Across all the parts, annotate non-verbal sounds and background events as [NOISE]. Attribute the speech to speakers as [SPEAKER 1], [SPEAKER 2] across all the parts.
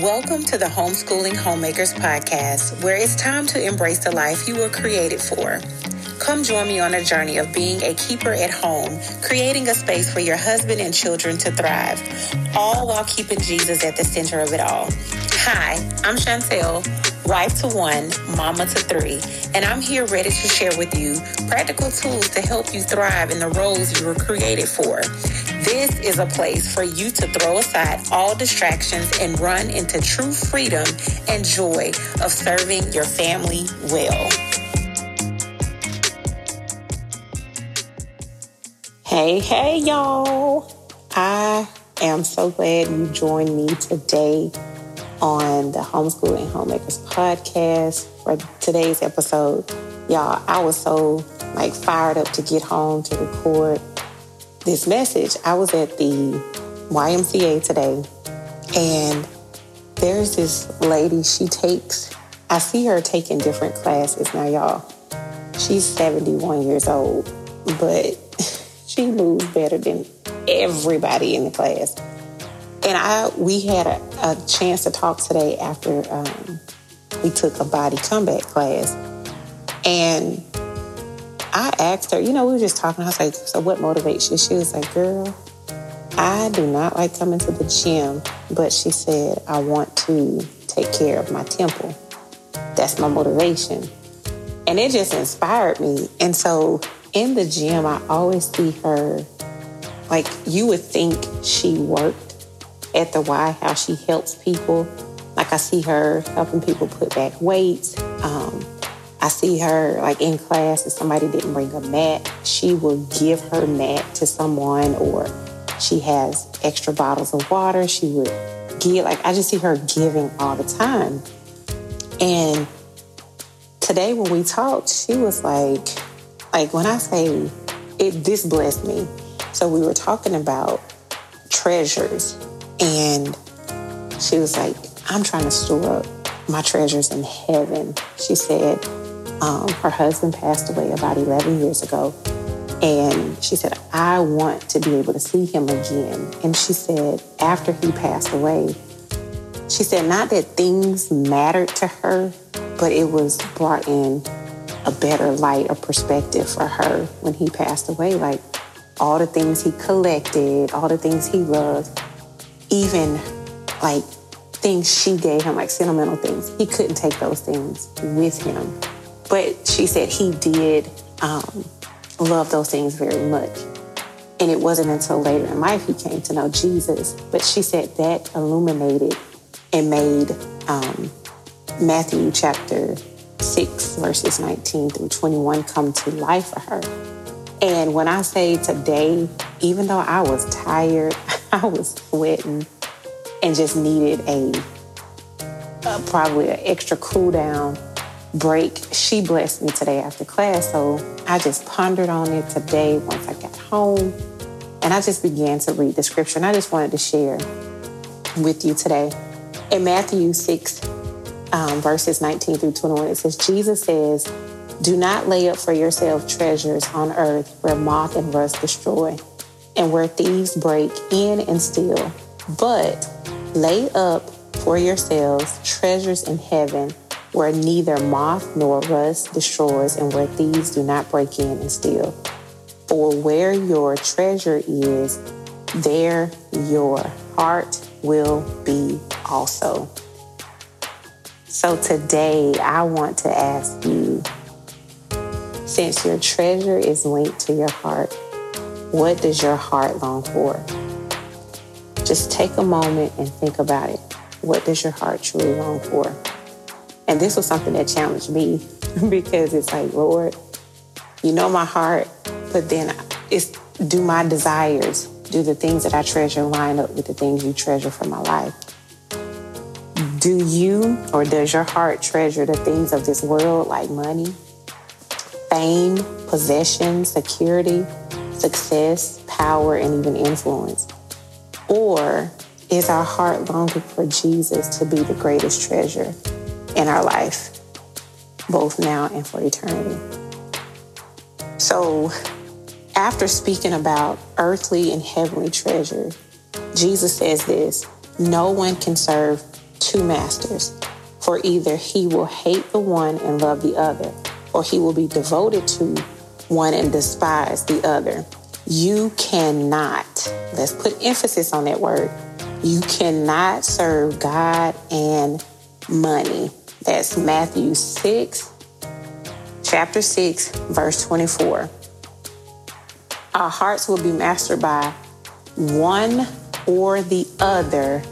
[SPEAKER 1] Welcome to the Homeschooling Homemakers Podcast, where it's time to embrace the life you were created for. Come join me on a journey of being a keeper at home, creating a space for your husband and children to thrive, all while keeping Jesus at the center of it all. Hi, I'm Chantel, wife to one, mama to three, and I'm here ready to share with you practical tools to help you thrive in the roles you were created for. This is a place for you to throw aside all distractions and run into true freedom and joy of serving your family well. Hey, hey, y'all. I am so glad you joined me today on the Homeschooling Homemakers podcast for today's episode. Y'all, I was so like fired up to get home to record this message, I was at the YMCA today, and there's this lady, she takes, I see her taking different classes now, y'all. She's 71 years old, but [LAUGHS] she moves better than everybody in the class. And I, we had a, a chance to talk today after um, we took a body combat class, and I asked her, you know, we were just talking. I was like, so what motivates you? She was like, girl, I do not like coming to the gym, but she said, I want to take care of my temple. That's my motivation. And it just inspired me. And so in the gym, I always see her, like, you would think she worked at the Y, how she helps people. Like, I see her helping people put back weights. Um, I see her like in class if somebody didn't bring a mat, she will give her mat to someone or she has extra bottles of water. She would give like I just see her giving all the time. And today when we talked, she was like like when I say it this blessed me. So we were talking about treasures and she was like, I'm trying to store up my treasures in heaven. She said, um, her husband passed away about 11 years ago. And she said, I want to be able to see him again. And she said, after he passed away, she said, not that things mattered to her, but it was brought in a better light or perspective for her when he passed away. Like all the things he collected, all the things he loved, even like things she gave him, like sentimental things, he couldn't take those things with him. But she said he did um, love those things very much. And it wasn't until later in life he came to know Jesus. But she said that illuminated and made um, Matthew chapter 6, verses 19 through 21 come to life for her. And when I say today, even though I was tired, [LAUGHS] I was sweating and just needed a, a probably an extra cool down break, she blessed me today after class. So I just pondered on it today once I got home. And I just began to read the scripture. And I just wanted to share with you today. In Matthew 6, um, verses 19 through 21, it says, Jesus says, Do not lay up for yourself treasures on earth where moth and rust destroy and where thieves break in and steal, but lay up for yourselves treasures in heaven where neither moth nor rust destroys and where thieves do not break in and steal. For where your treasure is, there your heart will be also. So today, I want to ask you since your treasure is linked to your heart, what does your heart long for? Just take a moment and think about it. What does your heart truly long for? And this was something that challenged me [LAUGHS] because it's like, Lord, you know my heart, but then it's do my desires, do the things that I treasure line up with the things you treasure for my life? Do you or does your heart treasure the things of this world like money, fame, possession, security, success, power, and even influence? Or is our heart longing for Jesus to be the greatest treasure in our life, both now and for eternity. So, after speaking about earthly and heavenly treasure, Jesus says this No one can serve two masters. For either he will hate the one and love the other, or he will be devoted to one and despise the other. You cannot, let's put emphasis on that word, you cannot serve God and money. That's Matthew 6, chapter 6, verse 24. Our hearts will be mastered by one or the other,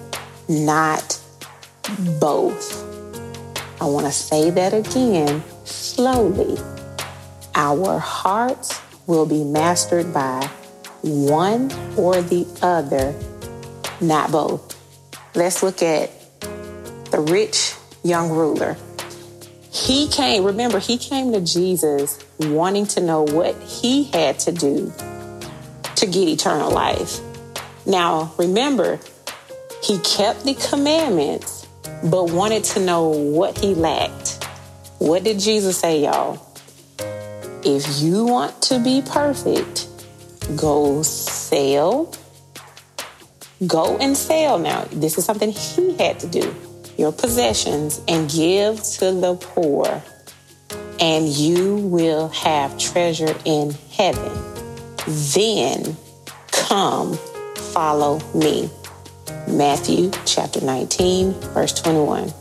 [SPEAKER 1] not both. I want to say that again slowly. Our hearts will be mastered by one or the other, not both. Let's look at the rich young ruler. He came, remember, he came to Jesus wanting to know what he had to do to get eternal life. Now, remember, he kept the commandments but wanted to know what he lacked. What did Jesus say, y'all? If you want to be perfect, go sell. Go and sell now. This is something he had to do. Your possessions and give to the poor, and you will have treasure in heaven. Then come follow me. Matthew chapter 19, verse 21.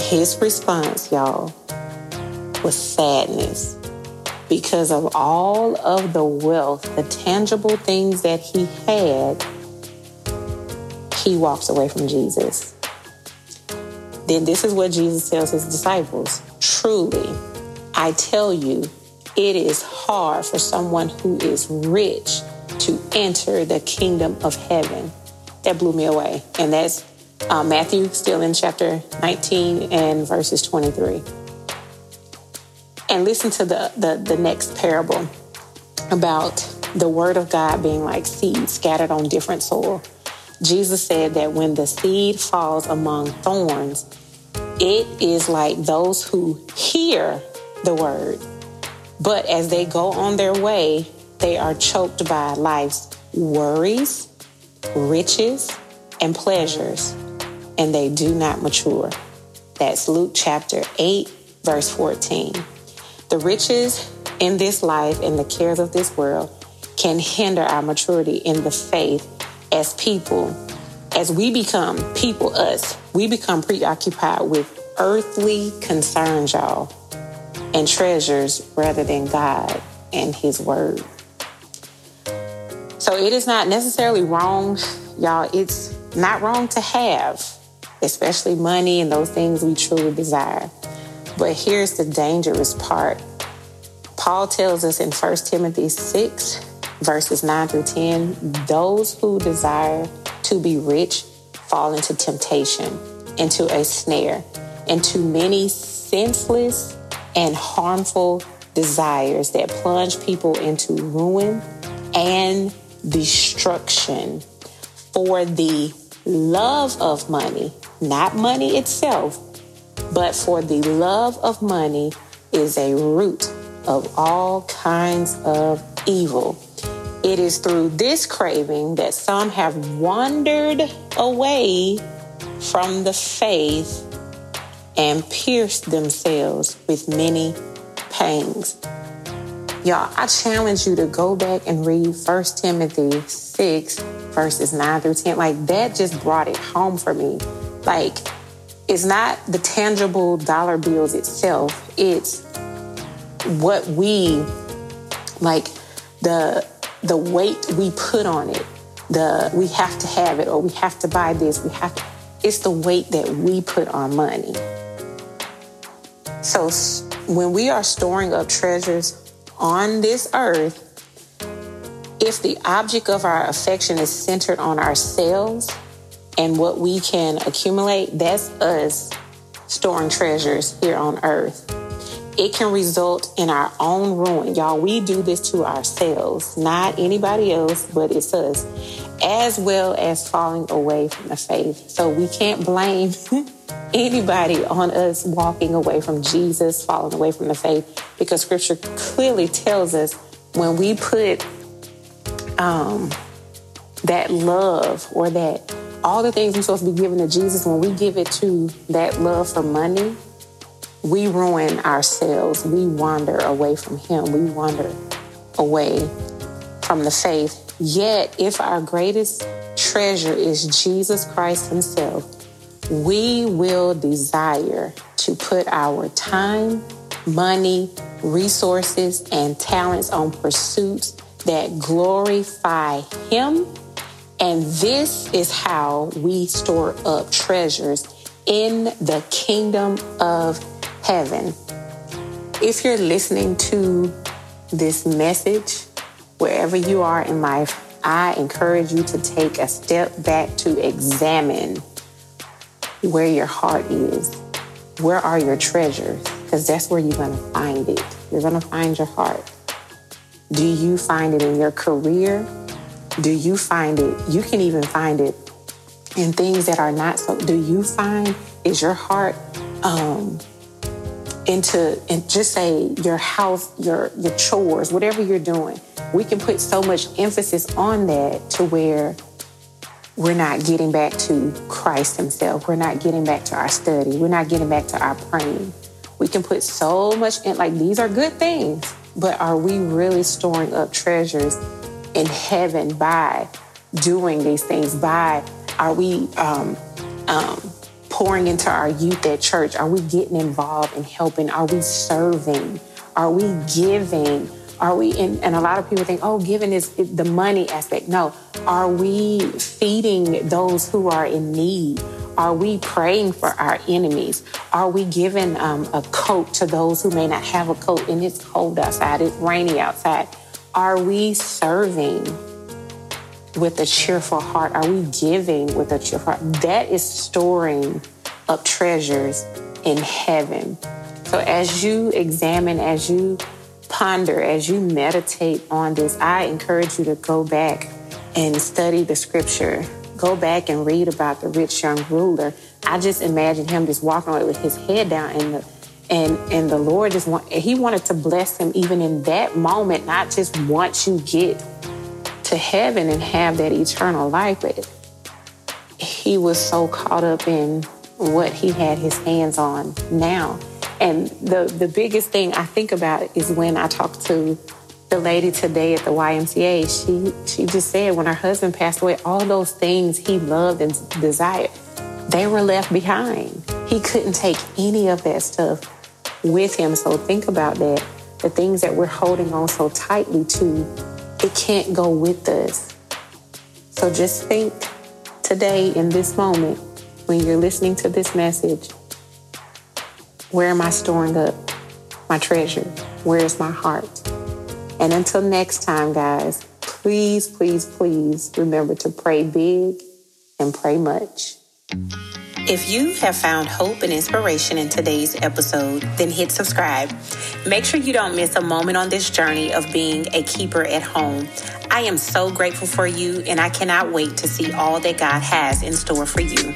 [SPEAKER 1] His response, y'all, was sadness because of all of the wealth, the tangible things that he had, he walks away from Jesus. Then this is what Jesus tells his disciples Truly, I tell you, it is hard for someone who is rich to enter the kingdom of heaven. That blew me away. And that's uh, Matthew, still in chapter 19 and verses 23. And listen to the, the, the next parable about the word of God being like seed scattered on different soil. Jesus said that when the seed falls among thorns, it is like those who hear the word, but as they go on their way, they are choked by life's worries, riches, and pleasures, and they do not mature. That's Luke chapter 8, verse 14. The riches in this life and the cares of this world can hinder our maturity in the faith as people. As we become people, us, we become preoccupied with earthly concerns, y'all, and treasures rather than God and His Word. So it is not necessarily wrong, y'all. It's not wrong to have, especially money and those things we truly desire. But here's the dangerous part. Paul tells us in 1 Timothy 6, verses 9 through 10 those who desire to be rich fall into temptation, into a snare, into many senseless and harmful desires that plunge people into ruin and destruction for the love of money, not money itself, but for the love of money is a root of all kinds of evil. It is through this craving that some have wandered away from the faith and pierced themselves with many pangs. Y'all, I challenge you to go back and read 1 Timothy 6, verses 9 through 10. Like, that just brought it home for me. Like, it's not the tangible dollar bills itself, it's what we, like, the the weight we put on it the we have to have it or we have to buy this we have to, it's the weight that we put on money so when we are storing up treasures on this earth, if the object of our affection is centered on ourselves and what we can accumulate, that's us storing treasures here on earth. It can result in our own ruin. Y'all, we do this to ourselves, not anybody else, but it's us, as well as falling away from the faith. So we can't blame [LAUGHS] anybody on us walking away from Jesus, falling away from the faith, because scripture clearly tells us when we put um, that love or that all the things we're supposed to be giving to Jesus, when we give it to that love for money, we ruin ourselves. We wander away from Him. We wander away from the faith. Yet, if our greatest treasure is Jesus Christ Himself, we will desire to put our time, money, resources, and talents on pursuits that glorify Him. And this is how we store up treasures in the kingdom of heaven. If you're listening to this message, wherever you are in life, I encourage you to take a step back to examine where your heart is. Where are your treasures? Because that's where you're going to find it. You're going to find your heart. Do you find it in your career? Do you find it? You can even find it in things that are not so. Do you find is your heart um, into and just say your house, your your chores, whatever you're doing? We can put so much emphasis on that to where we're not getting back to Christ Himself. We're not getting back to our study. We're not getting back to our praying. We can put so much in, like, these are good things, but are we really storing up treasures in heaven by doing these things? By, are we um, um, pouring into our youth at church? Are we getting involved and helping? Are we serving? Are we giving? Are we in, and a lot of people think, oh, giving is the money aspect. No. Are we feeding those who are in need? Are we praying for our enemies? Are we giving um, a coat to those who may not have a coat and it's cold outside, it's rainy outside? Are we serving with a cheerful heart? Are we giving with a cheerful heart? That is storing up treasures in heaven. So as you examine, as you ponder, as you meditate on this, I encourage you to go back and study the scripture. Go back and read about the rich young ruler. I just imagine him just walking away with his head down and the and and the Lord just want he wanted to bless him even in that moment, not just once you get to heaven and have that eternal life, but he was so caught up in what he had his hands on now. And the, the biggest thing I think about is when I talk to the lady today at the YMCA, she, she just said when her husband passed away, all those things he loved and desired, they were left behind. He couldn't take any of that stuff with him. So think about that. The things that we're holding on so tightly to, it can't go with us. So just think today in this moment when you're listening to this message, where am I storing up my treasure? Where is my heart? And until next time, guys, please, please, please remember to pray big and pray much.
[SPEAKER 2] If you have found hope and inspiration in today's episode, then hit subscribe. Make sure you don't miss a moment on this journey of being a keeper at home. I am so grateful for you, and I cannot wait to see all that God has in store for you.